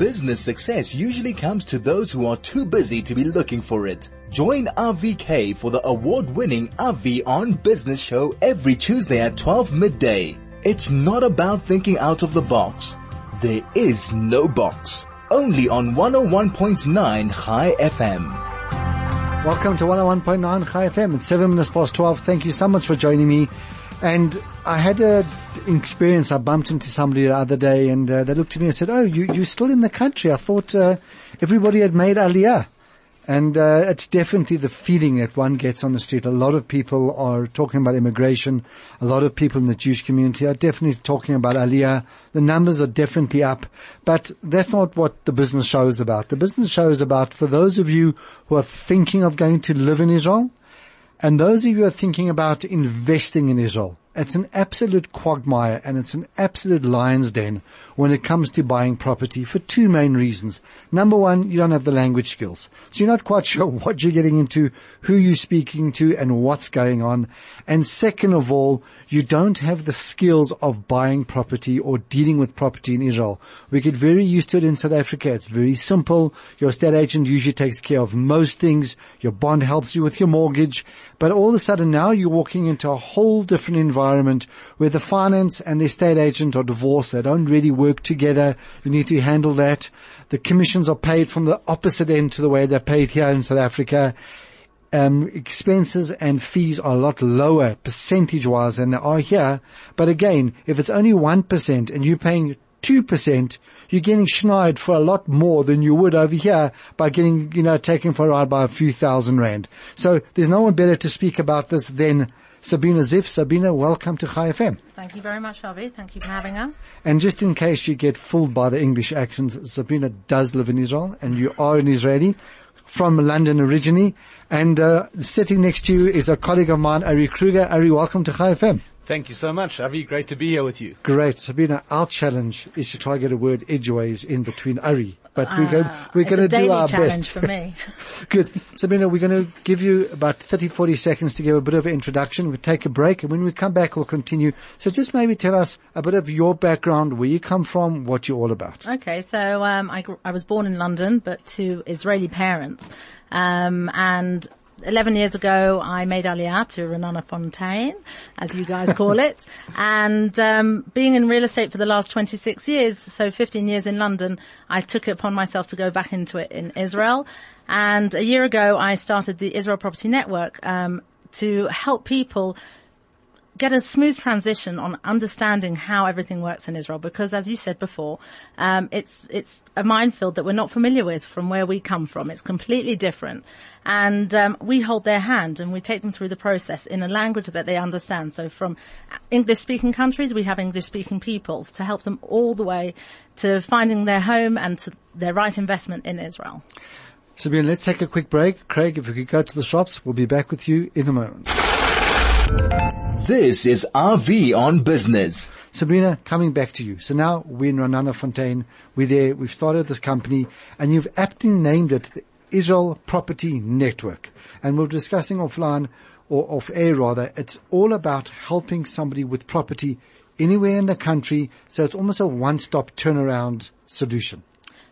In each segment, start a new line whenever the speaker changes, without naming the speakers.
Business success usually comes to those who are too busy to be looking for it. Join Avi Kay for the award-winning Avi on Business show every Tuesday at 12 midday. It's not about thinking out of the box. There is no box. Only on 101.9 Chai FM.
Welcome to 101.9 Chai FM. It's seven minutes past 12. Thank you so much for joining me. And I had a experience. I bumped into somebody the other day and uh, they looked at me and said, Oh, you, you're still in the country. I thought, uh, everybody had made Aliyah. And uh, it's definitely the feeling that one gets on the street. A lot of people are talking about immigration. A lot of people in the Jewish community are definitely talking about Aliyah. The numbers are definitely up, but that's not what the business show is about. The business show is about for those of you who are thinking of going to live in Israel, and those of you who are thinking about investing in Israel. It's an absolute quagmire and it's an absolute lion's den when it comes to buying property for two main reasons. Number one, you don't have the language skills. So you're not quite sure what you're getting into, who you're speaking to and what's going on. And second of all, you don't have the skills of buying property or dealing with property in Israel. We get very used to it in South Africa. It's very simple. Your estate agent usually takes care of most things. Your bond helps you with your mortgage. But all of a sudden now you're walking into a whole different environment where the finance and the estate agent are divorced. They don't really work together. You need to handle that. The commissions are paid from the opposite end to the way they're paid here in South Africa. Um, expenses and fees are a lot lower percentage wise than they are here. But again, if it's only 1% and you're paying 2%, you're getting schneid for a lot more than you would over here by getting, you know, taken for a ride by a few thousand rand. So there's no one better to speak about this than Sabrina Ziff. Sabrina, welcome to Chai FM.
Thank you very much, Avi. Thank you for having us.
And just in case you get fooled by the English accents, Sabrina does live in Israel and you are an Israeli from London originally. And uh, sitting next to you is a colleague of mine, Ari Kruger. Ari, welcome to Chai FM.
Thank you so much, Avi. Great to be here with you.
Great. Sabrina, our challenge is to try to get a word edgeways in between Ari. But we're going, we're going to do our best.
for me.
Good. Sabrina, we're going to give you about 30, 40 seconds to give a bit of an introduction. We'll take a break and when we come back, we'll continue. So just maybe tell us a bit of your background, where you come from, what you're all about.
Okay, so um, I, gr- I was born in London, but to Israeli parents. Um, and 11 years ago, I made Aliyah to Ra'anana Fontaine, as you guys call it. And um, being in real estate for the last 26 years, so 15 years in London, I took it upon myself to go back into it in Israel. And a year ago, I started the Israel Property Network um, to help people get a smooth transition on understanding how everything works in Israel because as you said before, um, it's, it's a minefield that we're not familiar with from where we come from. It's completely different. And, um, we hold their hand and we take them through the process in a language that they understand. So from English speaking countries, we have English speaking people to help them all the way to finding their home and to their right investment in Israel.
Sabrina, let's take a quick break. Craig, if we could go to the shops, we'll be back with you in a moment.
This is Avi on Business.
Sabrina, coming back to you. So now we're in Ra'anana Fontaine. We're there. We've started this company and you've aptly named it the Israel Property Network. And we're discussing offline or off air rather. It's all about helping somebody with property anywhere in the country. So it's almost a one-stop turnaround solution.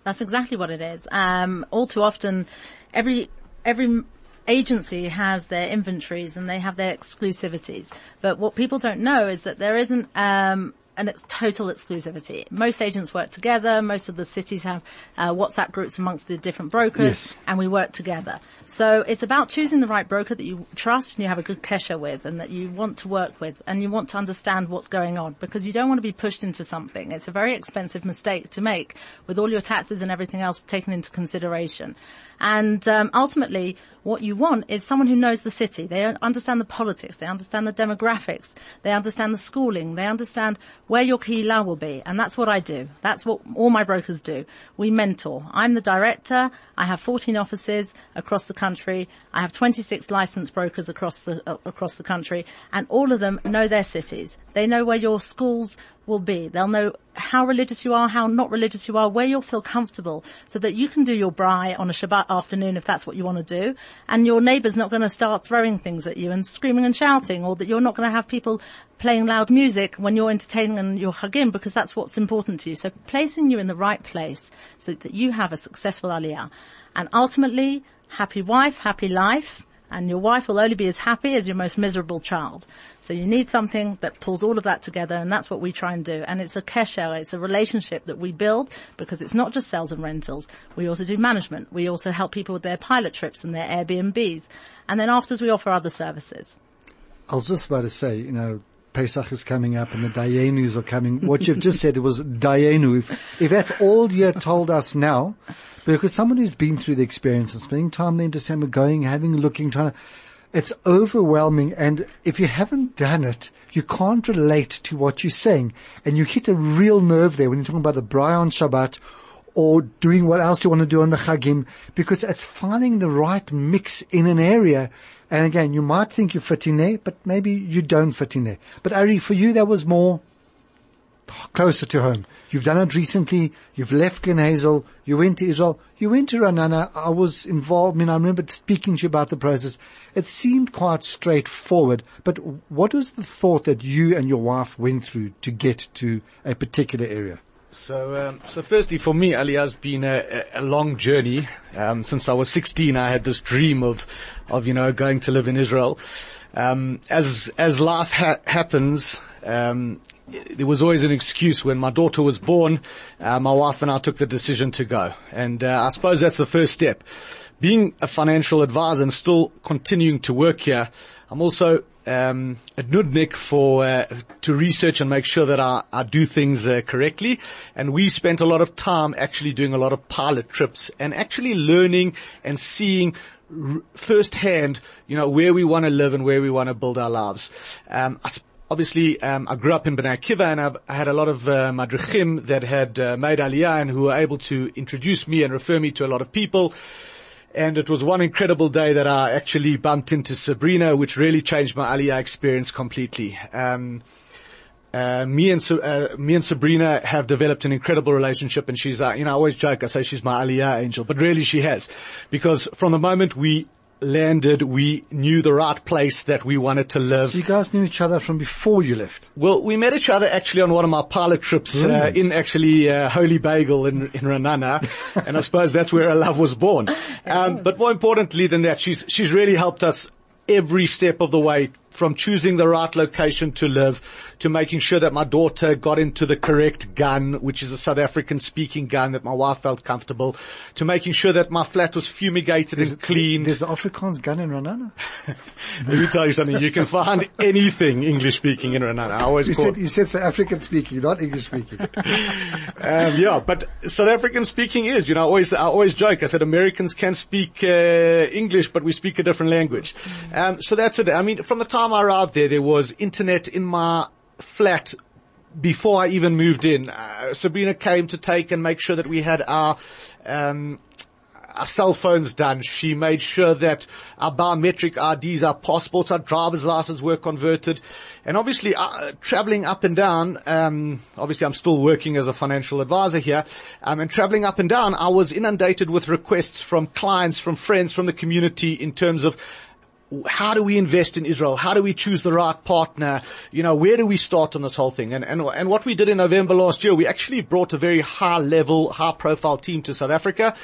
That's exactly what it is. Um, all too often, every every agency has their inventories and they have their exclusivities. But what people don't know is that there isn't um, an it's total exclusivity. Most agents work together. Most of the cities have uh, WhatsApp groups amongst the different brokers,
Yes.
and we work together. So it's about choosing the right broker that you trust and you have a good kesher with, and that you want to work with, and you want to understand what's going on because you don't want to be pushed into something. It's a very expensive mistake to make with all your taxes and everything else taken into consideration. And um, ultimately, what you want is someone who knows the city. They understand the politics. They understand the demographics. They understand the schooling. They understand where your kehila will be. And that's what I do. That's what all my brokers do. We mentor. I'm the director. I have 14 offices across the country. I have 26 licensed brokers across the uh, across the country, and all of them know their cities. They know where your schools will be. They'll know how religious you are, how not religious you are, where you'll feel comfortable so that you can do your braai on a Shabbat afternoon if that's what you want to do. And your neighbor's not going to start throwing things at you and screaming and shouting or that you're not going to have people playing loud music when you're entertaining and you're hugging because that's what's important to you. So placing you in the right place so that you have a successful aliyah. And ultimately, happy wife, happy life and your wife will only be as happy as your most miserable child. So you need something that pulls all of that together and that's what we try and do. And it's a kesher, it's a relationship that we build because it's not just sales and rentals. We also do management. We also help people with their pilot trips and their Airbnbs. And then afterwards we offer other services.
I was just about to say, you know, Pesach is coming up and the Dayenus are coming. What you've just said, it was Dayenu. If, if that's all you told us now, because someone who's been through the experience and spending time there in December, going, having, looking, trying to, it's overwhelming. And if you haven't done it, you can't relate to what you're saying. And you hit a real nerve there when you're talking about the braai on Shabbat or doing what else you want to do on the Chagim because it's finding the right mix in an area. And again, you might think you fit in there, but maybe you don't fit in there. But Ari, for you, that was more closer to home. You've done it recently. You've left Glen Hazel. You went to Israel. You went to Ra'anana. I was involved. I mean, I remember speaking to you about the process. It seemed quite straightforward. But what was the thought that you and your wife went through to get to a particular area?
So, um, so firstly, for me, Aliyah has been a, a long journey. Um, since I was 16, I had this dream of, of you know, going to live in Israel. Um, as as life ha- happens, um, there was always an excuse when my daughter was born. Uh, my wife and I took the decision to go, and uh, I suppose that's the first step. Being a financial advisor and still continuing to work here, I'm also um, a nudnik for uh, to research and make sure that I, I do things uh, correctly. And we spent a lot of time actually doing a lot of pilot trips and actually learning and seeing r- firsthand, you know, where we want to live and where we want to build our lives. Um, I obviously, um, I grew up in Bnei Akiva and I've, I had a lot of uh, madrichim that had uh, made Aliyah and who were able to introduce me and refer me to a lot of people. And it was one incredible day that I actually bumped into Sabrina, which really changed my Aliyah experience completely. Um, uh, me and uh, me and Sabrina have developed an incredible relationship, and she's uh, you know I always joke I say she's my Aliyah angel, but really she has, because from the moment we landed, we knew the right place that we wanted to live.
So you guys knew each other from before you left?
Well, we met each other actually on one of my pilot trips uh, in actually uh, Holy Bagel in, in Ra'anana, and I suppose that's where our love was born. Um, but more importantly than that, she's she's really helped us every step of the way from choosing the right location to live to making sure that my daughter got into the correct gan, which is a South African speaking gan that my wife felt comfortable, to making sure that my flat was fumigated
there's,
and clean.
There's an Afrikaans gan in Ra'anana.
Let me tell you something. You can find anything English speaking in Ra'anana. I always
you said, you said South African speaking, not English speaking.
um, yeah, but South African speaking is, you know, I always, I always joke. I said Americans can speak uh, English, but we speak a different language. Um, so that's it. I mean, from the time I arrived there, there was internet in my flat before I even moved in. Uh, Sabrina came to take and make sure that we had our, um, our cell phones done. She made sure that our biometric IDs, our passports, our driver's license were converted. And obviously, uh, traveling up and down, um, obviously I'm still working as a financial advisor here, um, and traveling up and down, I was inundated with requests from clients, from friends, from the community in terms of how do we invest in Israel? How do we choose the right partner? You know, where do we start on this whole thing? And, and, and what we did in November last year, we actually brought a very high level, high profile team to South Africa,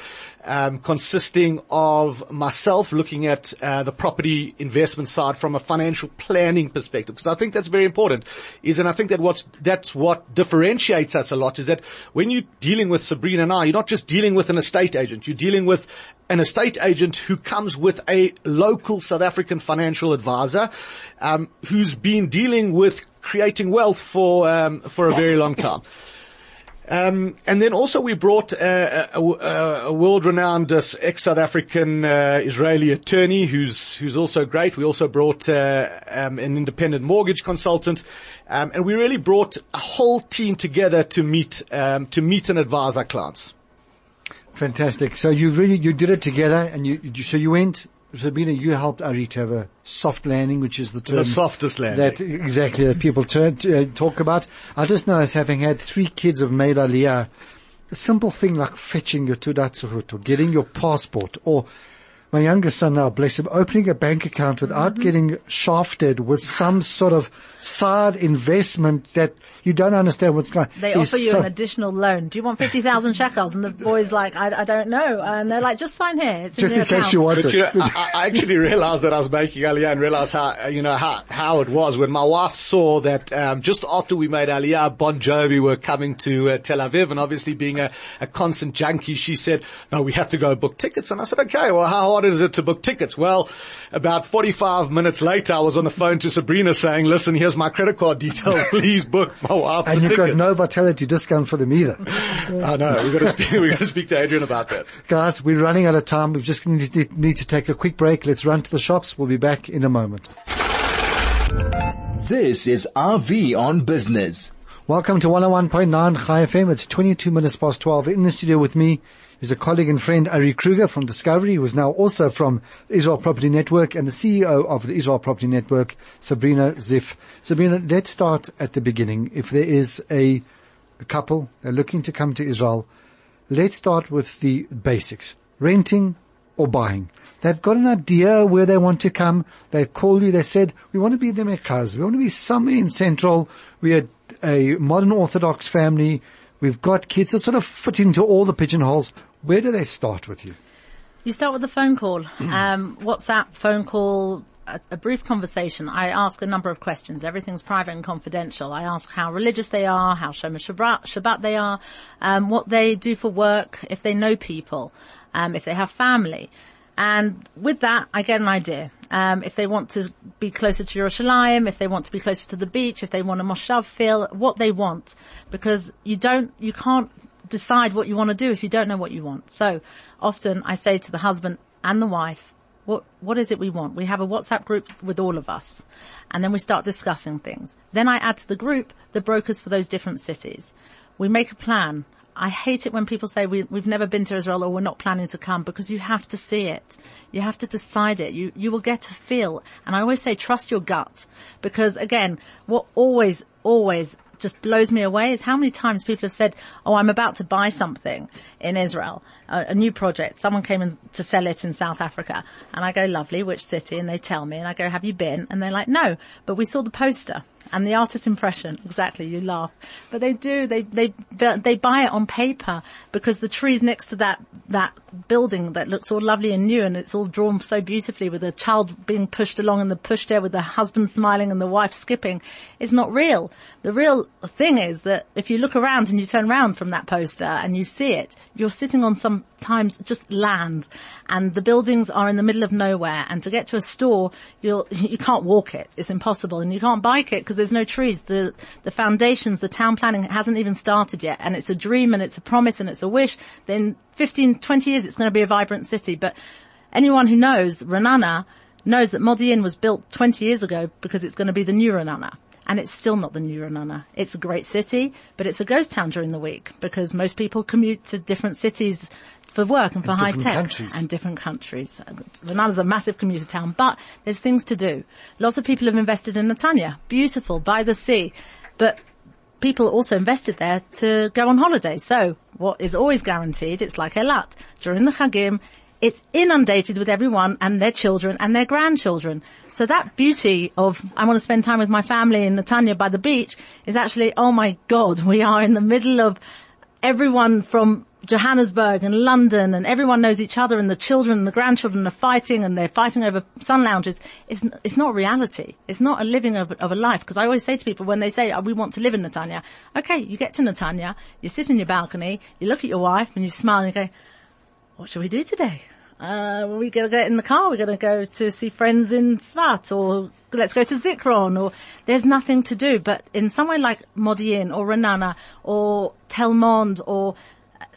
um, consisting of myself looking at uh, the property investment side from a financial planning perspective. Because I think that's very important. Is and I think that what's that's what differentiates us a lot is that when you're dealing with Sabrina and I, you're not just dealing with an estate agent. You're dealing with an estate agent who comes with a local South African financial advisor, um, who's been dealing with creating wealth for um, for a very long time. Um, and then also we brought uh, a, a, world-renowned uh, ex-South African uh, Israeli attorney who's who's also great. We also brought uh, um, an independent mortgage consultant, um, and we really brought a whole team together to meet um, to meet and advise our clients.
Fantastic. So you really, you did it together and you, you so you went, Sabrina, you helped Ari to have a soft landing, which is the term.
The softest landing.
That, exactly, that people turn, uh, talk about. I just know as having had three kids of made aliyah, a simple thing like fetching your Teudat Zehut or getting your passport or my youngest son now, bless him, opening a bank account without
Mm-hmm.
getting shafted with some sort of side investment that you don't understand what's going on.
They
is
offer you
so-
an additional loan. Do you want 50,000 shekels? And the boy's like, I, I don't know. And they're like, just sign here. It's
Just
in,
in
your
case you want
But
it.
you know, I, I actually realized that I was making Aliyah and realized how, you know, how, how it was when my wife saw that, um, just after we made Aliyah, Bon Jovi were coming to uh, Tel Aviv and obviously being a, a constant junkie, she said, no, we have to go book tickets. And I said, okay, well, how hard is it to book tickets? Well, about 45 minutes later, I was on the phone to Sabrina saying, listen, here's my credit card details. Please book my wife
and
the
you've
tickets.
got no vitality discount for them either.
I know. We've got to speak, we've got to speak to Adrian about that.
Guys, we're running out of time. We just need to, need to take a quick break. Let's run to the shops. We'll be back in a moment.
This is Avi on Business.
Welcome to 101.9 Chai FM. It's 22 minutes past 12. In the studio with me is a colleague and friend, Ari Kruger from Discovery, who is now also from Israel Property Network and the CEO of the Israel Property Network, Sabrina Ziff. Sabrina, let's start at the beginning. If there is a, a couple, they're looking to come to Israel, let's start with the basics. Renting or buying. They've got an idea where they want to come. They call you. They said, we want to be in the Meccas. We want to be somewhere in Central. We're a modern Orthodox family. We've got kids that sort of fit into all the pigeonholes. Where do they start with you?
You start with a phone call, um, WhatsApp phone call, a, a brief conversation. I ask a number of questions. Everything's private and confidential. I ask how religious they are, how Shomer Shabbat, Shabbat they are, um, what they do for work, if they know people, um, if they have family. And with that, I get an idea. Um, if they want to be closer to Yerushalayim, if they want to be closer to the beach, if they want a moshav feel, what they want. Because you don't, you can't decide what you want to do if you don't know what you want. So often I say to the husband and the wife, what, what is it we want? We have a WhatsApp group with all of us and then we start discussing things. Then I add to the group the brokers for those different cities. We make a plan. I hate it when people say we, we've never been to Israel or we're not planning to come because you have to see it. You have to decide it. You, you will get a feel. And I always say trust your gut because again, what always, always just blows me away is how many times people have said, oh, I'm about to buy something in Israel, a, a new project. Someone came in to sell it in South Africa. And I go, lovely, which city? And they tell me and I go, have you been? And they're like, no, but we saw the poster and the artist impression. Exactly. You laugh, but they do, they, they, they buy it on paper because the trees next to that, that building that looks all lovely and new and it's all drawn so beautifully with a child being pushed along in the pushchair with the husband smiling and the wife skipping is not real. The real thing is that if you look around and you turn around from that poster and you see it, you're sitting on sometimes just land and the buildings are in the middle of nowhere and to get to a store, you'll, you can't walk it. It's impossible and you can't bike it because there's no trees. The, the foundations, the town planning hasn't even started yet and it's a dream and it's a promise and it's a wish. Then 15, 20 years it's going to be a vibrant city. But anyone who knows Ra'anana knows that Modi'in was built 20 years ago because it's going to be the new Ra'anana. And it's still not the new Ra'anana. It's a great city, but it's a ghost town during the week because most people commute to different cities for work and for
And
high tech
countries.
and different countries. Ra'anana's a massive commuter town, but there's things to do. Lots of people have invested in Netanya. Beautiful, by the sea. But people also invested there to go on holiday. So what is always guaranteed, it's like Eilat. During the Chagim, it's inundated with everyone and their children and their grandchildren. So that beauty of, I want to spend time with my family in Netanya by the beach is actually, oh my God, we are in the middle of everyone from Johannesburg and London and everyone knows each other and the children and the grandchildren are fighting and they're fighting over sun lounges. It's, it's not reality. It's not a living of, of a life. Because I always say to people when they say, oh, we want to live in Netanya. Okay, you get to Netanya, you sit in your balcony, you look at your wife and you smile and you go, what shall we do today? Uh, we're going to get in the car. We're going to go to see friends in Svat or let's go to Zichron or there's nothing to do. But in somewhere like Modi'in or Ra'anana or Tel Mond or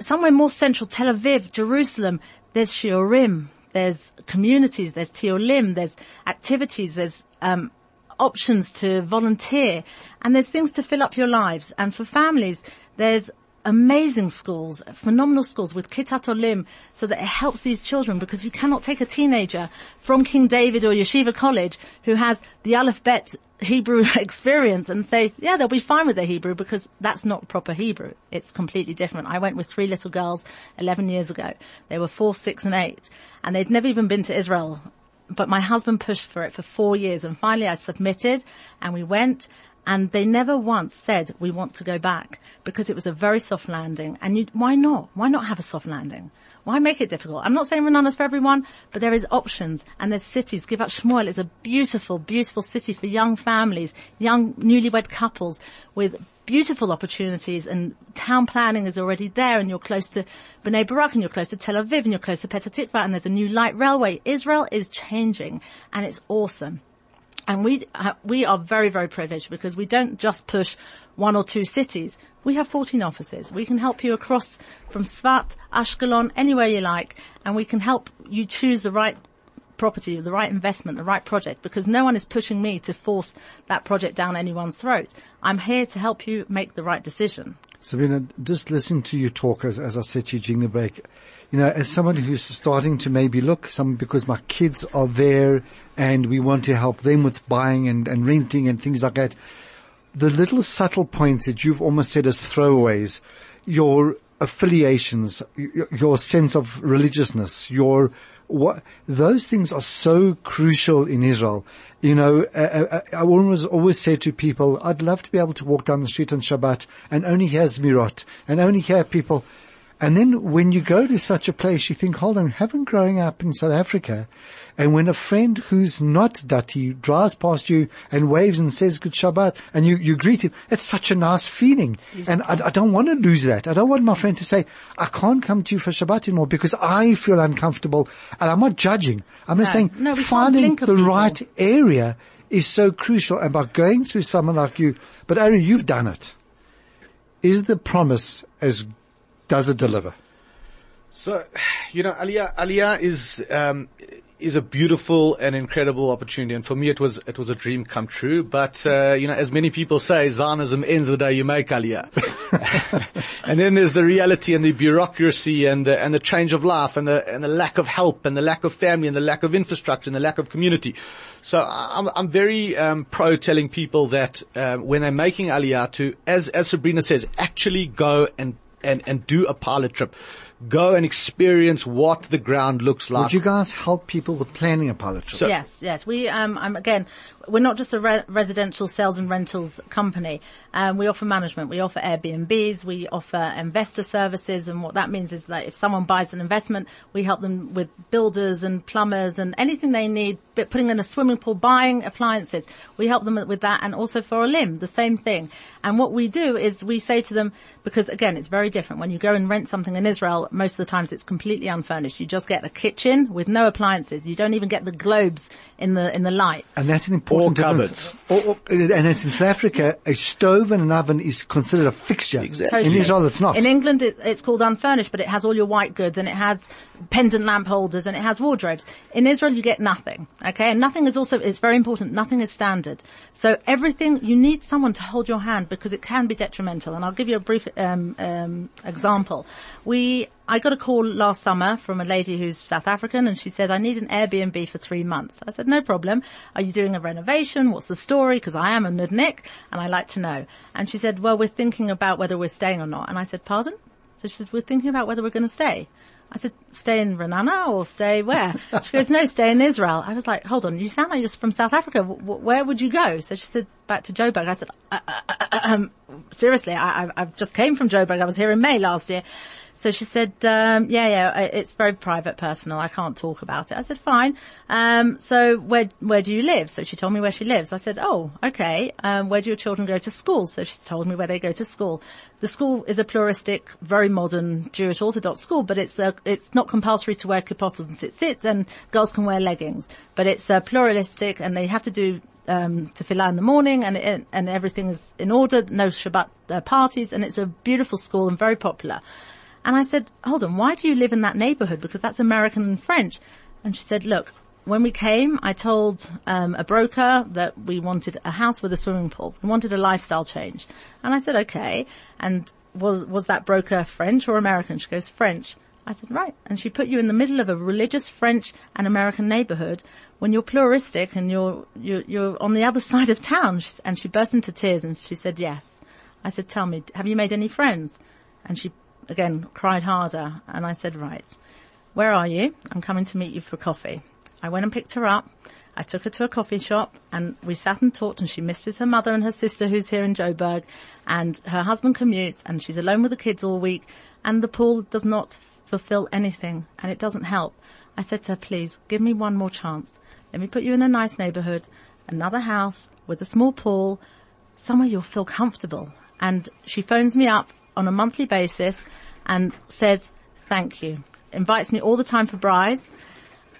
somewhere more central, Tel Aviv, Jerusalem, there's Shiurim, there's communities, there's Tiyulim, there's activities, there's, um, options to volunteer and there's things to fill up your lives. And for families, there's amazing schools, phenomenal schools with Kitat Olim so that it helps these children because you cannot take a teenager from King David or Yeshiva College who has the Aleph Bet Hebrew experience and say, yeah, they'll be fine with their Hebrew because that's not proper Hebrew. It's completely different. I went with three little girls 11 years ago. They were four, six and eight and they'd never even been to Israel. But my husband pushed for it for four years and finally I submitted and we went and they never once said we want to go back because it was a very soft landing. And you, why not? Why not have a soft landing? Why make it difficult? I'm not saying Ra'anana's for everyone, but there is options and there's cities. Givat Shmuel is a beautiful, beautiful city for young families, young newlywed couples with beautiful opportunities and town planning is already there and you're close to Bnei Brak and you're close to Tel Aviv and you're close to Petah Tikva and there's a new light railway. Israel is changing and it's awesome. And we, uh, we are very, very privileged because we don't just push one or two cities. We have 14 offices. We can help you across from Svat, Ashkelon, anywhere you like, and we can help you choose the right property, the right investment, the right project, because no one is pushing me to force that project down anyone's throat. I'm here to help you make the right decision.
Sabrina, just listen to you talk as, as I said to you during the break. You know, as someone who's starting to maybe look, some because my kids are there and we want to help them with buying and, and renting and things like that. The little subtle points that you've almost said as throwaways, your affiliations, your, sense of religiousness, your what, those things are so crucial in Israel. You know, I, I, I always, always say to people, I'd love to be able to walk down the street on Shabbat and only hear Zmirot and only hear people. And then when you go to such a place, you think, hold on, haven't growing up in South Africa, and when a friend who's not Dati drives past you and waves and says good Shabbat and you, you greet him, it's such a nice feeling. And I, I don't want to lose that. I don't want my friend to say, I can't come to you for Shabbat anymore because I feel uncomfortable. And I'm not judging. I'm just
No.
saying
No,
finding the
people.
right area is so crucial. And by going through someone like you, but Aaron, you've done it. Is the promise as, does it deliver?
So, you know, Aliyah, Aliyah is, um, is a beautiful and incredible opportunity. And for me, it was, it was a dream come true. But, uh, you know, as many people say, Zionism ends the day you make Aliyah. and then there's the reality and the bureaucracy and the, and the change of life and the, and the lack of help and the lack of family and the lack of infrastructure and the lack of community. So I'm, I'm very, um, pro telling people that, um, when they're making Aliyah to, as, as Sabrina says, actually go and and, and do a pilot trip. Go and experience what the ground looks like.
Would you guys help people with planning a pilot trip?
So-
yes, yes. We, um, I'm again, we're not just a re- residential sales and rentals company. Um, we offer management. We offer Airbnbs. We offer investor services. And what that means is that if someone buys an investment, we help them with builders and plumbers and anything they need, but putting in a swimming pool, buying appliances. We help them with that and also for olim, the same thing. And what we do is we say to them, because again, it's very different. When you go and rent something in Israel, most of the times it's completely unfurnished. You just get a kitchen with no appliances. You don't even get the globes in the, in the lights.
And that's an important
Or
difference. Or, or- and it's in South Africa, a stove and an oven is considered a fixture.
Exactly.
In Israel, it's not.
In England, it, it's called unfurnished, but it has all your white goods and it has pendant lamp holders and it has wardrobes. In Israel, you get nothing. Okay, and nothing is also it's very important. Nothing is standard. So everything you need someone to hold your hand because it can be detrimental. And I'll give you a brief um, um, example. We I got a call last summer from a lady who's South African and she said, I need an Airbnb for three months. I said, no problem. Are you doing a renovation? What's the story? Because I am a nudnik and I like to know. And she said, well, we're thinking about whether we're staying or not. And I said, pardon? So she said, we're thinking about whether we're going to stay. I said, stay in Ra'anana or stay where? She goes, no, stay in Israel. I was like, hold on, you sound like you're from South Africa. W- where would you go? So she said, back to Joburg. I said, uh, uh, uh, uh, um, seriously, I, just came from Joburg. I was here in May last year. So she said, um, yeah, yeah, it's very private, personal. I can't talk about it. I said, fine. Um, so where, where do you live? So she told me where she lives. I said, oh, okay. Um, where do your children go to school? So she told me where they go to school. The school is a pluralistic, very modern Jewish Orthodox school, but it's uh it's not compulsory to wear kippot and sit and girls can wear leggings. But it's uh, pluralistic, and they have to do um, tefillah in the morning, and it, and everything is in order. No Shabbat uh, parties, and it's a beautiful school and very popular. And I said, hold on, why do you live in that neighborhood? Because that's American and French. And she said, look, when we came, I told um, a broker that we wanted a house with a swimming pool. We wanted a lifestyle change. And I said, okay. And was, was that broker French or American? She goes, French. I said, right. And she put you in the middle of a religious French and American neighborhood when you're pluralistic and you're, you're, you're on the other side of town. And she burst into tears and she said, yes. I said, tell me, have you made any friends? And she again cried harder. And I said, right, where are you? I'm coming to meet you for coffee. I went and picked her up. I took her to a coffee shop and we sat and talked and she misses her mother and her sister who's here in Joburg and her husband commutes and she's alone with the kids all week and the pool does not fulfill anything and it doesn't help. I said to her, please give me one more chance. Let me put you in a nice neighborhood, another house with a small pool, somewhere you'll feel comfortable. And she phones me up on a monthly basis and says, thank you. Invites me all the time for Braais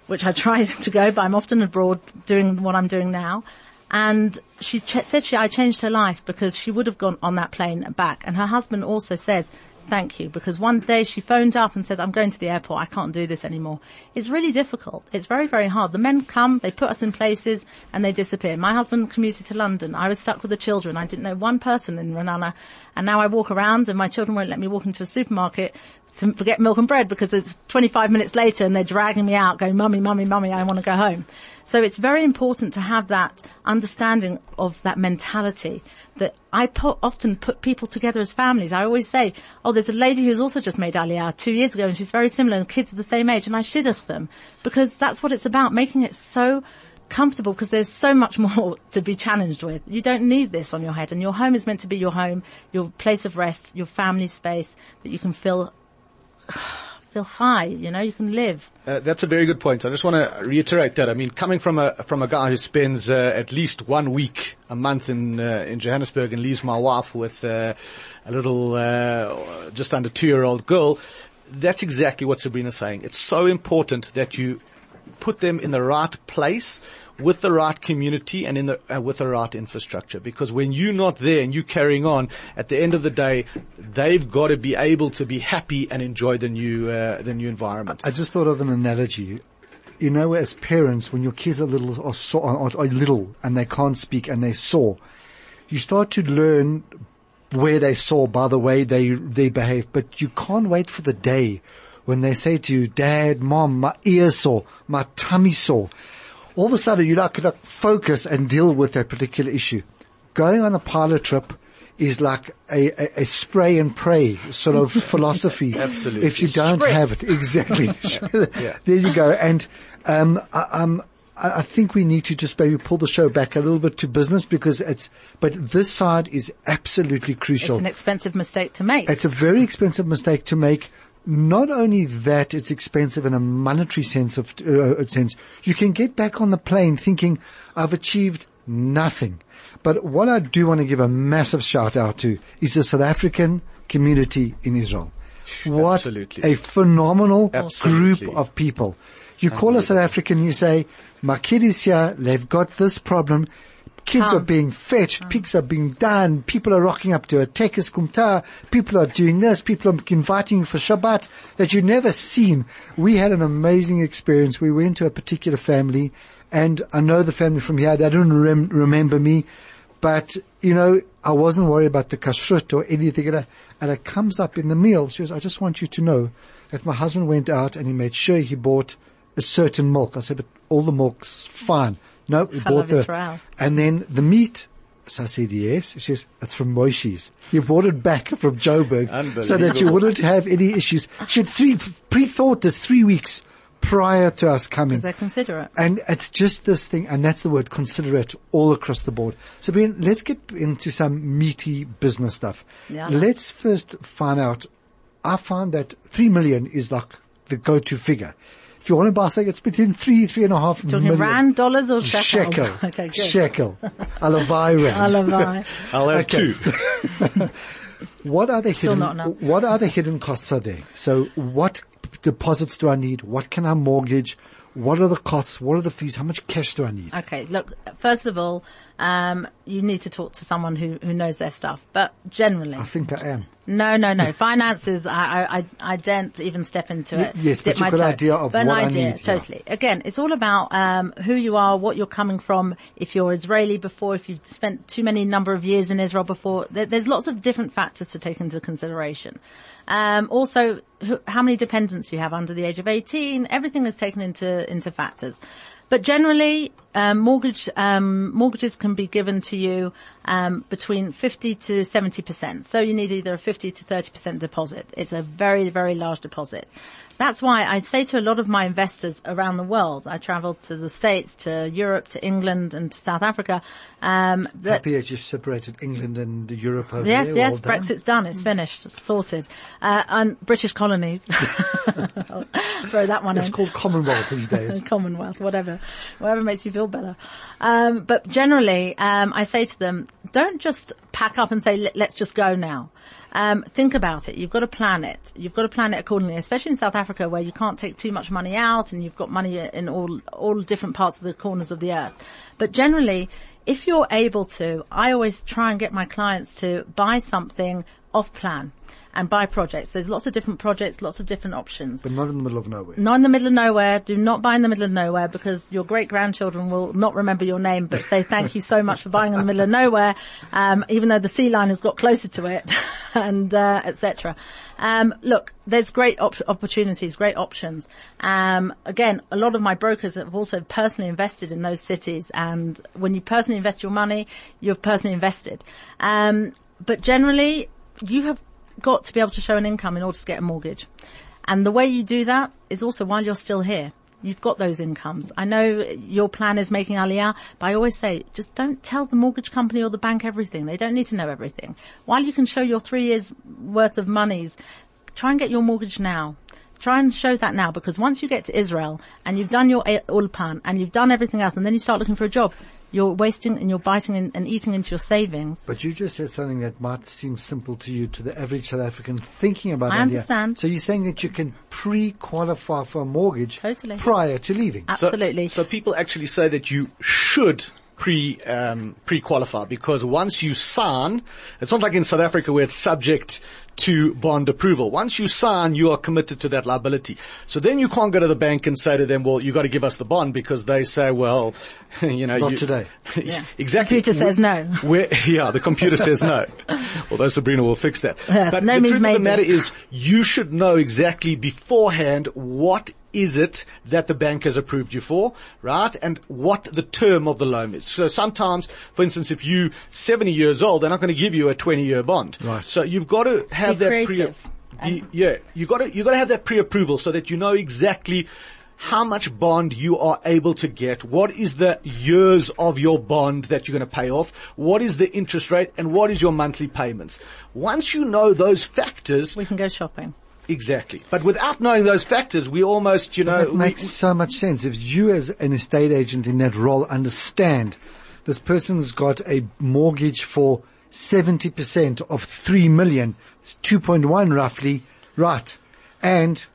which I try to go, but I'm often abroad doing what I'm doing now. And she ch- said she, I changed her life because she would have gone on that plane back. And her husband also says, thank you, because one day she phoned up and says, I'm going to the airport, I can't do this anymore. It's really difficult. It's very, very hard. The men come, they put us in places, and they disappear. My husband commuted to London. I was stuck with the children. I didn't know one person in Ra'anana. And now I walk around and my children won't let me walk into a supermarket to forget milk and bread because it's 25 minutes later and they're dragging me out going, mummy, mummy, mummy, I want to go home. So it's very important to have that understanding of that mentality that I often put people together as families. I always say, oh, there's a lady who's also just made Aliyah two years ago and she's very similar and kids are the same age and I shidduch them because that's what it's about, making it so comfortable because there's so much more to be challenged with. You don't need this on your head and your home is meant to be your home, your place of rest, your family space that you can feel feel high, you know, you can live.
Uh, that's a very good point. I just want to reiterate that. I mean, coming from a from a guy who spends uh, at least one week a month in uh, in Johannesburg and leaves my wife with uh, a little uh, just under two year old girl, that's exactly what Sabrina's saying. It's so important that you put them in the right place with the right community and in the, uh, with the right infrastructure. Because when you're not there and you're carrying on, at the end of the day, they've got to be able to be happy and enjoy the new, uh, the new environment.
I just thought of an analogy. You know, as parents, when your kids are little, are, so, are, are little and they can't speak and they saw, you start to learn where they saw by the way they, they behave, but you can't wait for the day when they say to you, dad, mom, my ear sore, my tummy sore all of a sudden you're not going to focus and deal with that particular issue. Going on a pilot trip is like a, a, a spray and pray sort of philosophy.
Absolutely.
If you don't have it, exactly. yeah. There you go. And, um, I, um, I think we need to just maybe pull the show back a little bit to business because it's, but this side is absolutely crucial.
It's an expensive mistake to make.
It's a very expensive mistake to make not only that it's expensive in a monetary sense of uh, sense, you can get back on the plane thinking I've achieved nothing. But what I do want to give a massive shout out to is the South African community in Israel. What
Absolutely.
a phenomenal
Absolutely.
group of people. You call a South African, you say, my kid is here, they've got this problem, Kids are being fetched, pigs are being done, people are rocking up to a Tekis kumta, people are doing this, people are inviting you for Shabbat that you've never seen. We had an amazing experience. We went to a particular family and I know the family from here, they don't rem- remember me, but you know, I wasn't worried about the kashrut or anything. And it comes up in the meal. She goes, I just want you to know that my husband went out and he made sure he bought a certain milk. I said, but all the milk's fine. No, we bought the,
Israel.
and then the meat. So I said, yes. She says, it's from Moishi's. You bought it back from Joburg so that you wouldn't have any issues. She had three, pre-thought this three weeks prior to us coming.
Because they're considerate.
And it's just this thing, and that's the word, considerate all across the board. So Ben, let's get into some meaty business stuff.
Yeah.
Let's first find out, I found that three million is like the go-to figure. If you want to buy something, it's between three, three and a half
Talking
million.
rand, dollars or shekels?
Shekel.
Okay, good.
Shekel. Alavai rand.
Alavai.
I'll have two.
What are the
Still
hidden,
not enough.
what are the hidden costs are there? So what deposits do I need? What can I mortgage? What are the costs? What are the fees? How much cash do I need?
Okay, look, first of all, um, you need to talk to someone who, who knows their stuff. But generally,
I think I am.
no, no, no. Finances, I, I, I, I don't even step into
Y-
it.
yes, but you've
my
got an idea of
but
what
an
I
idea,
need, yeah.
totally. Again, it's all about um, who you are, what you're coming from. If you're Israeli before, if you've spent too many number of years in Israel before, there, there's lots of different factors to take into consideration. Um, also, who, how many dependents you have under the age of 18. Everything is taken into into factors. But generally, um, mortgage um, mortgages can be given to you um, between 50 to 70 percent. So you need either a 50 to 30 percent deposit. It's a very very large deposit. That's why I say to a lot of my investors around the world. I travelled to the States, to Europe, to England, and to South Africa. Um, that
Happy that you've separated England and Europe over
Yes,
there.
yes,
Well.
Brexit's done. It's finished. It's sorted. Uh, and British colonies. Throw that one
It's
in.
called Commonwealth these days.
Commonwealth, whatever, whatever makes you feel better. Um, but generally, um, I say to them, don't just pack up and say, "Let- let's just go now. Um, think about it. You've got to plan it. You've got to plan it accordingly, especially in South Africa where you can't take too much money out and you've got money in all, all different parts of the corners of the earth. But generally, if you're able to, I always try and get my clients to buy something off plan and buy projects. There's lots of different projects, lots of different options
But not in the middle of nowhere.
not in the middle of nowhere. Do not buy in the middle of nowhere because your great grandchildren will not remember your name, but say thank you so much for buying in the middle of nowhere, um, even though the sea line has got closer to it, and uh, etc. Um, look, there's great op- opportunities, great options. Um, again, a lot of my brokers have also personally invested in those cities, and when you personally invest your money, you've personally invested. Um, but generally, you have got to be able to show an income in order to get a mortgage. And the way you do that is also while you're still here. You've got those incomes. I know your plan is making aliyah, but I always say, just don't tell the mortgage company or the bank everything. They don't need to know everything. While you can show your three years worth of monies, try and get your mortgage now. Try and show that now because once you get to Israel and you've done your ulpan and you've done everything else and then you start looking for a job, you're wasting and you're biting in, and eating into your savings.
But you just said something that might seem simple to you, to the average South African thinking about
I
India.
understand.
So you're saying that you can pre-qualify for a mortgage
Totally.
prior to leaving.
So-
Absolutely.
So, people actually say that you should pre um, pre qualify because once you sign, it's not like in South Africa where it's subject to bond approval. Once you sign, you are committed to that liability. So then you can't go to the bank and say to them, "Well, you got to give us the bond," because they say, "Well, you know,
Not
you,
today.
Yeah.
exactly."
Computer says no.
Where, yeah, the computer says no. Although Sabrina will fix that.
Yeah,
but
no
the
means
truth of the matter is, you should know exactly beforehand what is it that the bank has approved you for, right? And what the term of the loan is. So sometimes, for instance, if you 70 years old, they're not going to give you a 20 year bond.
Right.
So you've got to have
Be
that pre,
creative.
yeah, you got to, you got to have that pre-approval so that you know exactly how much bond you are able to get, what is the years of your bond that you're going to pay off, what is the interest rate, and what is your monthly payments. Once you know those factors,
we can go shopping.
Exactly. But without knowing those factors, we almost, you know, we-
makes so much sense. If you as an estate agent in that role understand this person's got a mortgage for 70% of 3 million, it's 2.1 roughly, right. And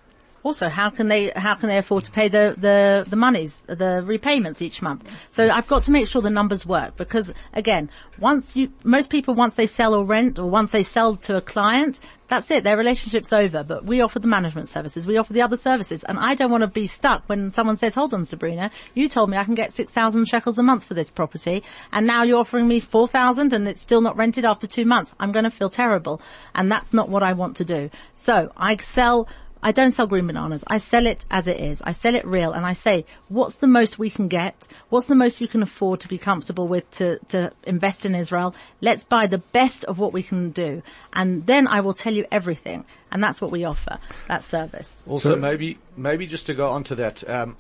Also, how can they how can they afford to pay the the the monies, the repayments each month? So I've got to make sure the numbers work because again, once you most people once they sell or rent or once they sell to a client, that's it. Their relationship's over. But we offer the management services, we offer the other services, and I don't want to be stuck when someone says, "Hold on, Sabrina, you told me I can get six thousand shekels a month for this property, and now you're offering me four thousand, and it's still not rented after two months." I'm going to feel terrible, and that's not what I want to do. So I sell. I don't sell green bananas. I sell it as it is. I sell it real and I say, what's the most we can get? What's the most you can afford to be comfortable with to, to invest in Israel? Let's buy the best of what we can do. And then I will tell you everything. And that's what we offer, that service.
also
So-
maybe, maybe just to go on to that, um,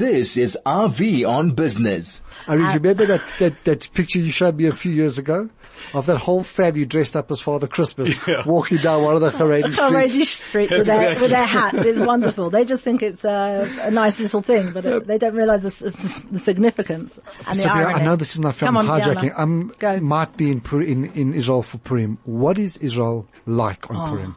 This is Avi on Business.
I uh, remember that, that, that picture you showed me a few years ago of that whole family dressed up as Father Christmas walking down one of the Haredi
Haredi
streets.
Street with their, with their hats. It's wonderful. They just think it's a, a nice little thing, but it, they don't realize the, the significance and the irony.
I know this is not from
Come on,
hijacking.
Um,
I might be in, in, in Israel for Purim. What is Israel like on
Oh.
Purim?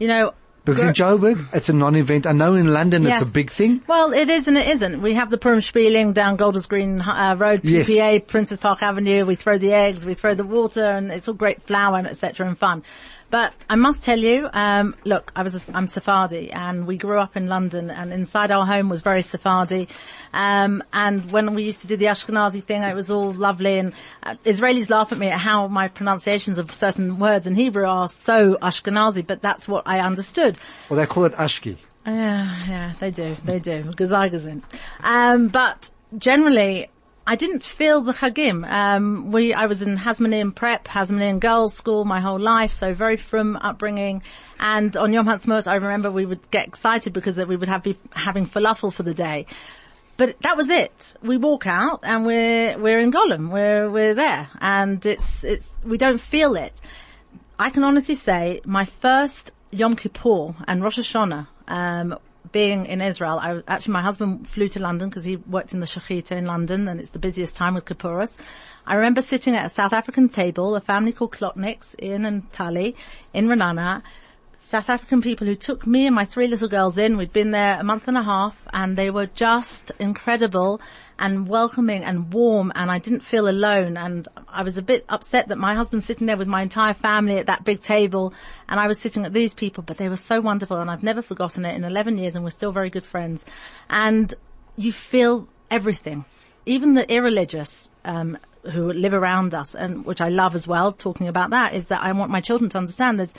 You know,
Because in Joburg, it's a non-event. I know in London
Yes.
it's a big thing.
Well, it is and it isn't. We have the Purim Spieling down Golders Green uh, Road,
Yes.
PPA, Princess Park Avenue. We throw the eggs, we throw the water, and it's all great flour and etc. and fun. But I must tell you, um, look, I was a, I'm Sephardi, and we grew up in London, and inside our home was very Sephardi. Um, and when we used to do the Ashkenazi thing, it was all lovely. And uh, Israelis laugh at me at how my pronunciations of certain words in Hebrew are so Ashkenazi, but that's what I understood.
Well, they call it ashki.
Yeah, yeah, they do, they do. Gazagazin. Um, but generally, I didn't feel the chagim. Um, we, I was in Hasmonean prep, Hasmonean girls school my whole life, so very from upbringing. And on Yom Ha'atzmaut, I remember we would get excited because we would have be having falafel for the day. But that was it. We walk out and we're, we're in Gollum. We're, we're there. And it's, it's, we don't feel it. I can honestly say my first Yom Kippur and Rosh Hashanah, um, being in Israel, I, actually my husband flew to London because he worked in the Shechita in London and it's the busiest time with Kippuras. I remember sitting at a South African table, a family called Klotniks, Ian and Tali, in Ra'anana, South African people who took me and my three little girls in. We'd been there a month and a half and they were just incredible and welcoming and warm and I didn't feel alone and I was a bit upset that my husband's sitting there with my entire family at that big table and I was sitting at these people but they were so wonderful and I've never forgotten it in 11 years and we're still very good friends and you feel everything. Even the irreligious, um, who live around us and which I love as well, talking about that is that I want my children to understand there's,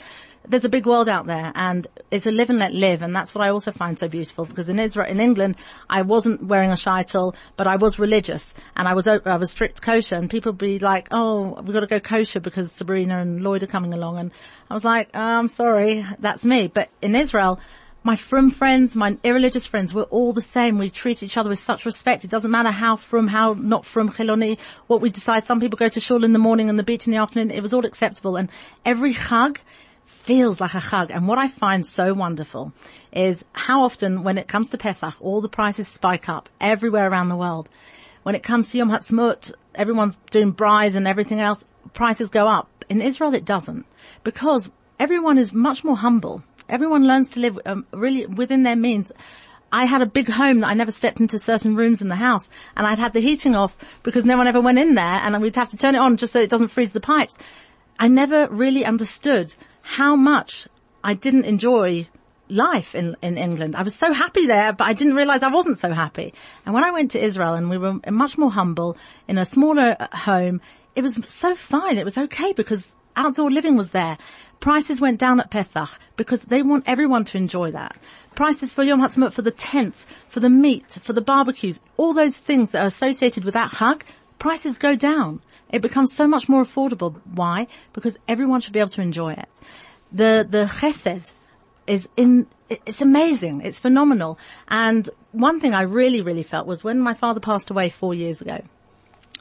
there's a big world out there and it's a live and let live and that's what I also find so beautiful because in Israel, in England, I wasn't wearing a shaitel, but I was religious and I was, I was strict kosher and people be like, oh, we've got to go kosher because Sabrina and Lloyd are coming along and I was like, oh, I'm sorry, that's me. But in Israel, my frum friends, my irreligious friends, we're all the same. We treat each other with such respect. It doesn't matter how frum, how not frum Chiloni, what we decide. Some people go to shul in the morning and the beach in the afternoon. It was all acceptable. And every chag feels like a chag. And what I find so wonderful is how often when it comes to Pesach, all the prices spike up everywhere around the world. When it comes to Yom Ha'atzmaut, everyone's doing brides and everything else, prices go up. In Israel it doesn't. Because everyone is much more humble. Everyone learns to live um, really within their means. I had a big home that I never stepped into certain rooms in the house and I'd had the heating off because no one ever went in there and we'd have to turn it on just so it doesn't freeze the pipes. I never really understood how much I didn't enjoy life in, in England. I was so happy there, but I didn't realize I wasn't so happy. And when I went to Israel and we were much more humble in a smaller uh, home, it was so fine. It was okay because outdoor living was there. Prices went down at Pesach because they want everyone to enjoy that. Prices for Yom Ha'atzmaut, for the tents, for the meat, for the barbecues, all those things that are associated with that chag, prices go down. It becomes so much more affordable. Why? Because everyone should be able to enjoy it. The, the chesed is in, it's amazing. It's phenomenal. And one thing I really, really felt was when my father passed away four years ago,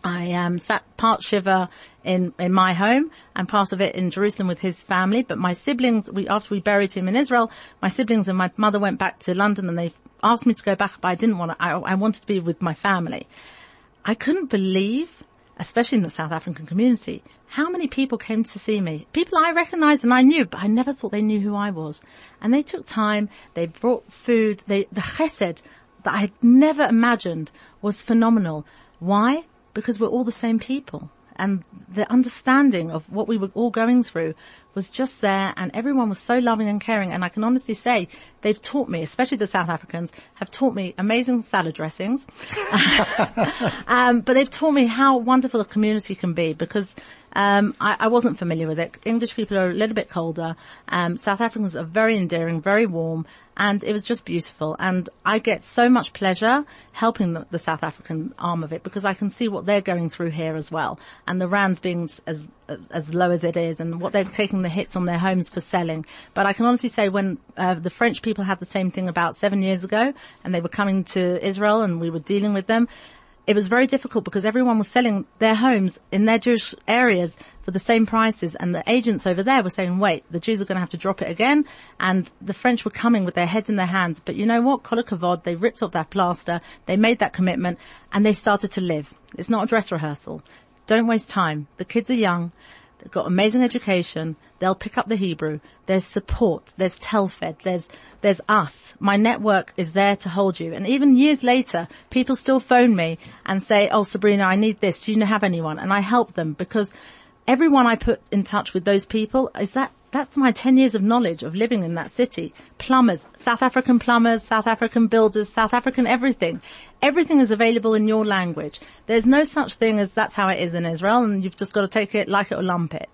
I um, sat part Shiva in, in my home and part of it in Jerusalem with his family. But my siblings, we, after we buried him in Israel, my siblings and my mother went back to London and they asked me to go back, but I didn't want to, I, I wanted to be with my family. I couldn't believe, especially in the South African community, how many people came to see me. People I recognized and I knew, but I never thought they knew who I was. And they took time, they brought food, they, the chesed that I had never imagined was phenomenal. Why? Because we're all the same people. And the understanding of what we were all going through was just there and everyone was so loving and caring and I can honestly say they've taught me, especially the South Africans, have taught me amazing salad dressings. um, but they've taught me how wonderful a community can be because um, I, I, wasn't familiar with it. English people are a little bit colder. Um, South Africans are very endearing, very warm, and it was just beautiful. And I get so much pleasure helping the, the, South African arm of it because I can see what they're going through here as well, and the rands being as as low as it is, and what they're taking the hits on their homes for selling. But I can honestly say when uh, the French people had the same thing about seven years ago, and they were coming to Israel, and we were dealing with them it was very difficult because everyone was selling their homes in their Jewish areas for the same prices and the agents over there were saying, wait, the Jews are going to have to drop it again and the French were coming with their heads in their hands. But you know what? Kol hakavod, they ripped off that plaster, they made that commitment and they started to live. It's not a dress rehearsal. Don't waste time. The kids are young. They've got amazing education. They'll pick up the Hebrew. There's support. There's Telfed. There's, there's us. My network is there to hold you. And even years later, people still phone me and say, oh Sabrina, I need this. Do you have anyone? And I help them because everyone I put in touch with those people is that that's my 10 years of knowledge of living in that city. Plumbers, South African plumbers, South African builders, South African everything. Everything is available in your language. There's no such thing as that's how it is in Israel and you've just got to take it, like it or lump it.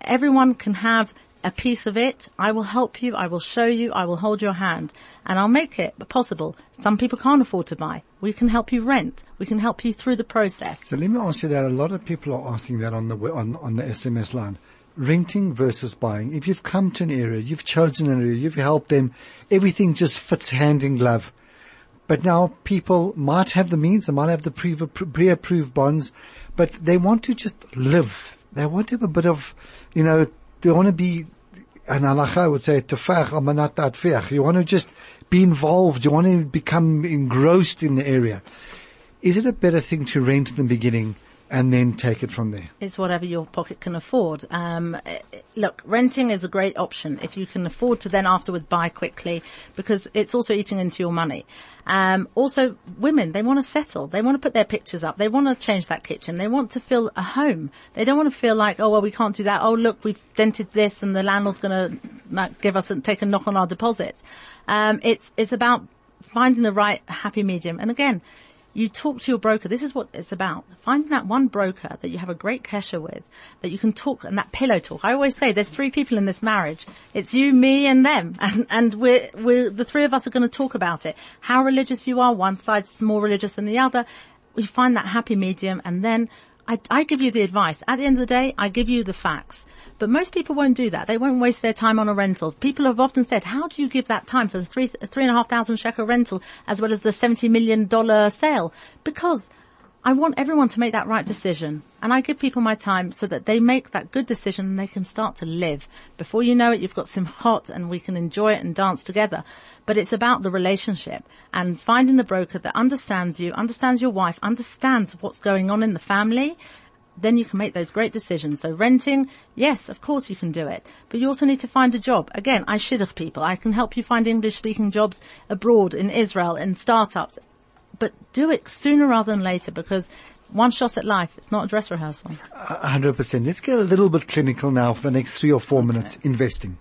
Everyone can have a piece of it. I will help you. I will show you. I will hold your hand and I'll make it possible. Some people can't afford to buy. We can help you rent. We can help you through the process.
So let me ask you that. A lot of people are asking that on the, on, on the SMS line renting versus buying. If you've come to an area, you've chosen an area, you've helped them, everything just fits hand in glove. But now people might have the means, they might have the pre-approved bonds, but they want to just live. They want to have a bit of, you know, they want to be, an halacha would say, tefach, You want to just be involved. You want to become engrossed in the area. Is it a better thing to rent in the beginning and then take it from there.
It's whatever your pocket can afford. Um, look, renting is a great option if you can afford to then afterwards buy quickly because it's also eating into your money. Um, also, women they want to settle. They want to put their pictures up. They want to change that kitchen. They want to feel a home. They don't want to feel like, oh well, we can't do that. Oh look, we've dented this, and the landlord's going to give us and take a knock on our deposit. Um, it's it's about finding the right happy medium. And again, you talk to your broker. This is what it's about. Finding that one broker that you have a great kesher with, that you can talk and that pillow talk. I always say there's three people in this marriage. It's you, me and them. And, and we're, we're, the three of us are going to talk about it. How religious you are. One side's more religious than the other. We find that happy medium and then I, I give you the advice. At the end of the day, I give you the facts. But most people won't do that. They won't waste their time on a rental. People have often said, how do you give that time for the three, three and a half thousand shekel rental as well as the $70 million sale? Because I want everyone to make that right decision. And I give people my time so that they make that good decision and they can start to live. Before you know it, you've got simcha and we can enjoy it and dance together. But it's about the relationship and finding the broker that understands you, understands your wife, understands what's going on in the family then you can make those great decisions. So renting, yes, of course you can do it, but you also need to find a job. Again, I shidduch people. I can help you find English speaking jobs abroad in Israel in startups, but do it sooner rather than later because one shot at life. It's not a dress rehearsal.
hundred percent. Let's get a little bit clinical now for the next three or four okay. minutes. Investing.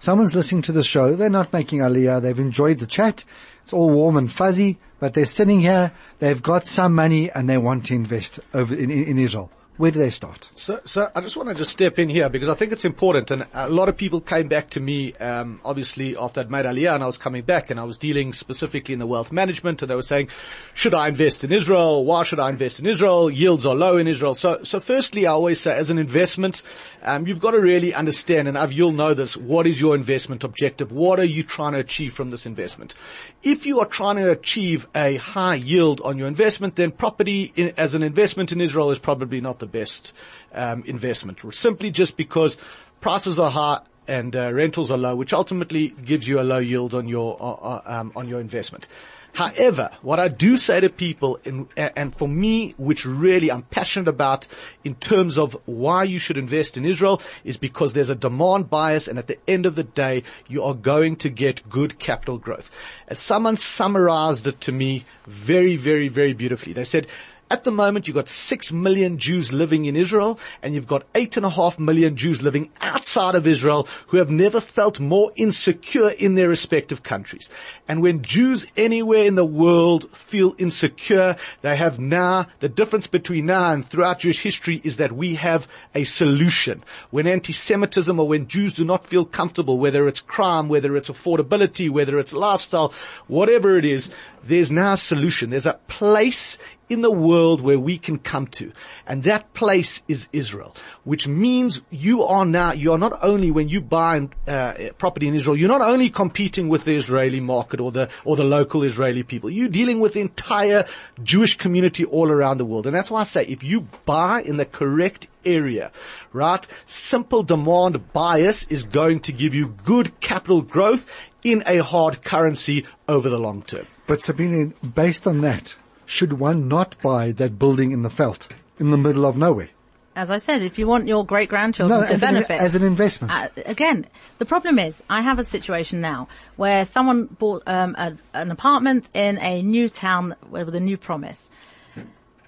Someone's listening to the show. They're not making aliyah. They've enjoyed the chat. It's all warm and fuzzy, but they're sitting here. They've got some money and they want to invest over in, in, in Israel. Where do they start?
So, so I just want to just step in here because I think it's important. And a lot of people came back to me, um, obviously after I'd made Aliyah and I was coming back and I was dealing specifically in the wealth management and they were saying, should I invest in Israel? Why should I invest in Israel? Yields are low in Israel. So, so firstly, I always say as an investment, um, you've got to really understand and I've, you'll know this. What is your investment objective? What are you trying to achieve from this investment? If you are trying to achieve a high yield on your investment, then property in, as an investment in Israel is probably not the best um, investment, simply just because prices are high and uh, rentals are low, which ultimately gives you a low yield on your uh, uh um, on your investment. However, what I do say to people, in, and for me, which really I'm passionate about in terms of why you should invest in Israel, is because there's a demand bias, and at the end of the day, you are going to get good capital growth. As someone summarized it to me very, very, very beautifully, they said at the moment, you've got six million Jews living in Israel, and you've got eight and a half million Jews living outside of Israel who have never felt more insecure in their respective countries. And when Jews anywhere in the world feel insecure, they have now, the difference between now and throughout Jewish history is that we have a solution. When anti-Semitism or when Jews do not feel comfortable, whether it's crime, whether it's affordability, whether it's lifestyle, whatever it is, there's now a solution. There's a place in the world where we can come to. And that place is Israel, which means you are now, you are not only when you buy uh, property in Israel, you're not only competing with the Israeli market or the, or the local Israeli people. You're dealing with the entire Jewish community all around the world. And that's why I say if you buy in the correct area, right? Simple demand bias is going to give you good capital growth in a hard currency over the long term.
But Sabine, based on that, should one not buy that building in the veld, in the middle of nowhere?
as I said, if you want your great grandchildren
No,
to
as an,
benefit.
as an investment.
Uh, again, the problem is, I have a situation now where someone bought um, a, an apartment in a new town with a new promise.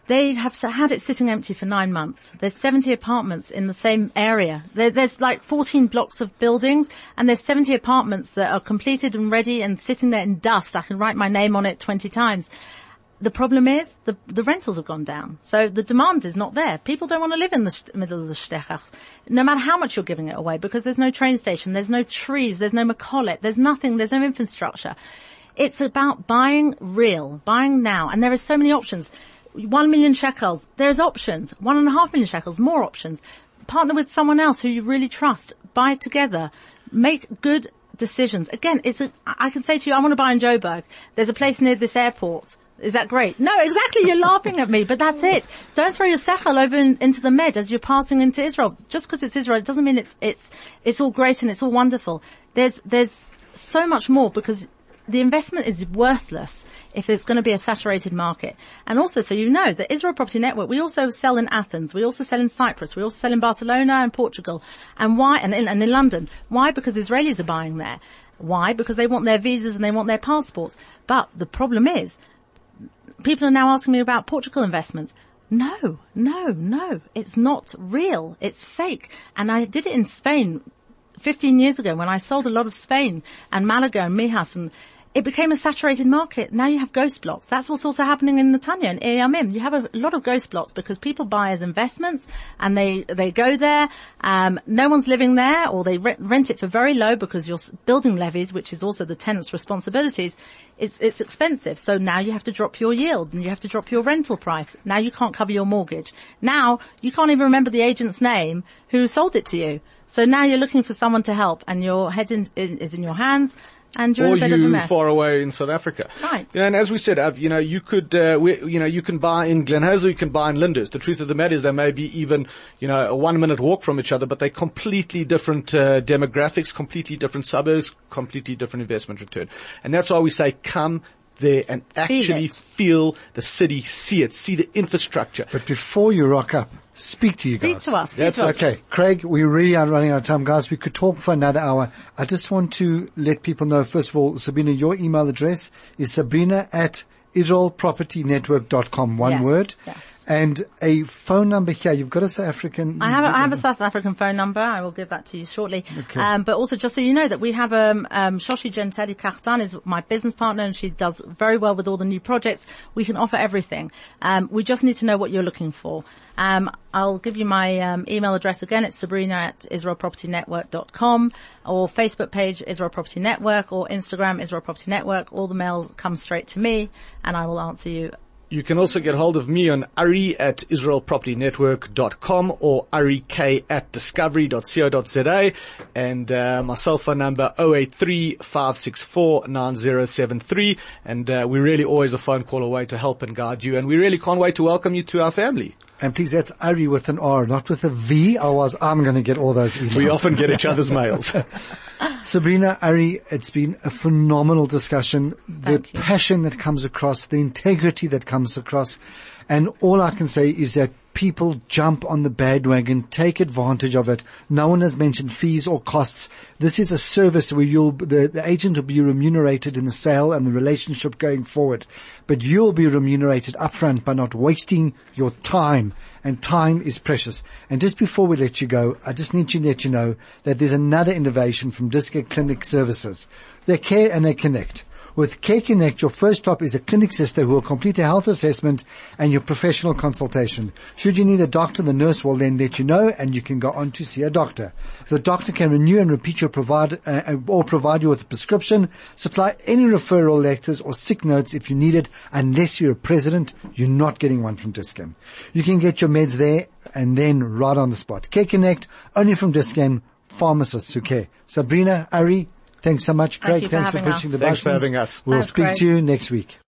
They have had it sitting empty for nine months. There's 70 apartments in the same area. There, there's like 14 blocks of buildings and there's 70 apartments that are completed and ready and sitting there in dust. I can write my name on it 20 times. The problem is the, the rentals have gone down. So the demand is not there. People don't want to live in the middle of the Stechach. No matter how much you're giving it away because there's no train station, there's no trees, there's no Macollet, there's nothing, there's no infrastructure. It's about buying real, buying now. And there are so many options. One million shekels. There's options. One and a half million shekels. More options. Partner with someone else who you really trust. Buy together. Make good decisions. Again, it's a, I can say to you, I want to buy in Joburg. There's a place near this airport. Is that great? No, exactly. You're laughing at me, but that's it. Don't throw your sechel over in, into the med as you're passing into Israel. Just because it's Israel, it doesn't mean it's it's it's all great and it's all wonderful. There's there's so much more because the investment is worthless if it's going to be a saturated market. And also, so you know, the Israel Property Network, we also sell in Athens, we also sell in Cyprus, we also sell in Barcelona and Portugal. And why, and in, and in London. Why? Because Israelis are buying there. Why? Because they want their visas and they want their passports. But the problem is, people are now asking me about Portugal investments. No, no, no. It's not real. It's fake. And I did it in Spain 15 years ago when I sold a lot of Spain and Malaga and Mijas and it became a saturated market. Now you have ghost blocks. That's what's also happening in Netanya and Ir Yamim. You have a lot of ghost blocks because people buy as investments and they, they go there. Um, no one's living there or they rent, rent it for very low because you're building levies, which is also the tenant's responsibilities, it's, it's expensive. So now you have to drop your yield and you have to drop your rental price. Now you can't cover your mortgage. Now you can't even remember the agent's name who sold it to you. So now you're looking for someone to help and your head in, in, is in your hands and you're
or
in a bit of a
you far away in South Africa.
Right.
You know, and as we said, Av, you know, you could, uh, we, you know, you can buy in Glen Hazel, you can buy in Linders. The truth of the matter is they may be even, you know, a one minute walk from each other, but they're completely different, uh, demographics, completely different suburbs, completely different investment return. And that's why we say come there and actually feel the city, see it, see the infrastructure.
But before you rock up, speak to you
Speak
guys.
to us. Speak
That's
to us.
Okay, Craig, we really are running out of time, guys. We could talk for another hour. I just want to let people know, first of all, Sabina, your email address is sabina at israelpropertynetwork.com, one
Yes,
word.
yes.
And a phone number here. You've got a South African.
I have, a, I have a South African phone number. I will give that to you shortly.
Okay.
Um, but also, just so you know, that we have um, um, Shoshi Genteli Kachtan is my business partner, and she does very well with all the new projects. We can offer everything. Um, we just need to know what you're looking for. Um, I'll give you my um, email address again. It's Sabrina at IsraelPropertyNetwork.com or Facebook page Israel Property Network or Instagram Israel Property Network. All the mail comes straight to me, and I will answer you
You can also get hold of me on Ari at IsraelPropertyNetwork.com or arik at discovery.co.za and uh, my cell phone number 083-564-9073 and uh, we're really always a phone call away to help and guide you and we really can't wait to welcome you to our family.
And please, that's Ari with an R, not with a V. Otherwise, I'm going to get all those emails.
We often get each other's mails.
Sabrina, Ari, it's been a phenomenal discussion. The
you.
passion that comes across, the integrity that comes across. And all I can say is that people jump on the bandwagon, take advantage of it. No one has mentioned fees or costs. This is a service where you'll, the, the agent will be remunerated in the sale and the relationship going forward. But you'll be remunerated upfront by not wasting your time. And time is precious. And just before we let you go, I just need to let you know that there's another innovation from Dis-Chem Clinic Services. They care and they connect. With Care Connect, your first stop is a clinic sister who will complete a health assessment and your professional consultation. Should you need a doctor, the nurse will then let you know and you can go on to see a doctor. The doctor can renew and repeat your provide, uh, or provide you with a prescription, supply any referral letters or sick notes if you need it. Unless you're a president, you're not getting one from Dis-Chem. You can get your meds there and then right on the spot. Care Connect, only from Dis-Chem, pharmacists who care. Sabrina, Ari, thanks so much.
Thank
Greg,
you for
thanks for
having
pushing
us.
the
Thanks for having us.
We'll
Thanks,
speak
Greg.
to you next week.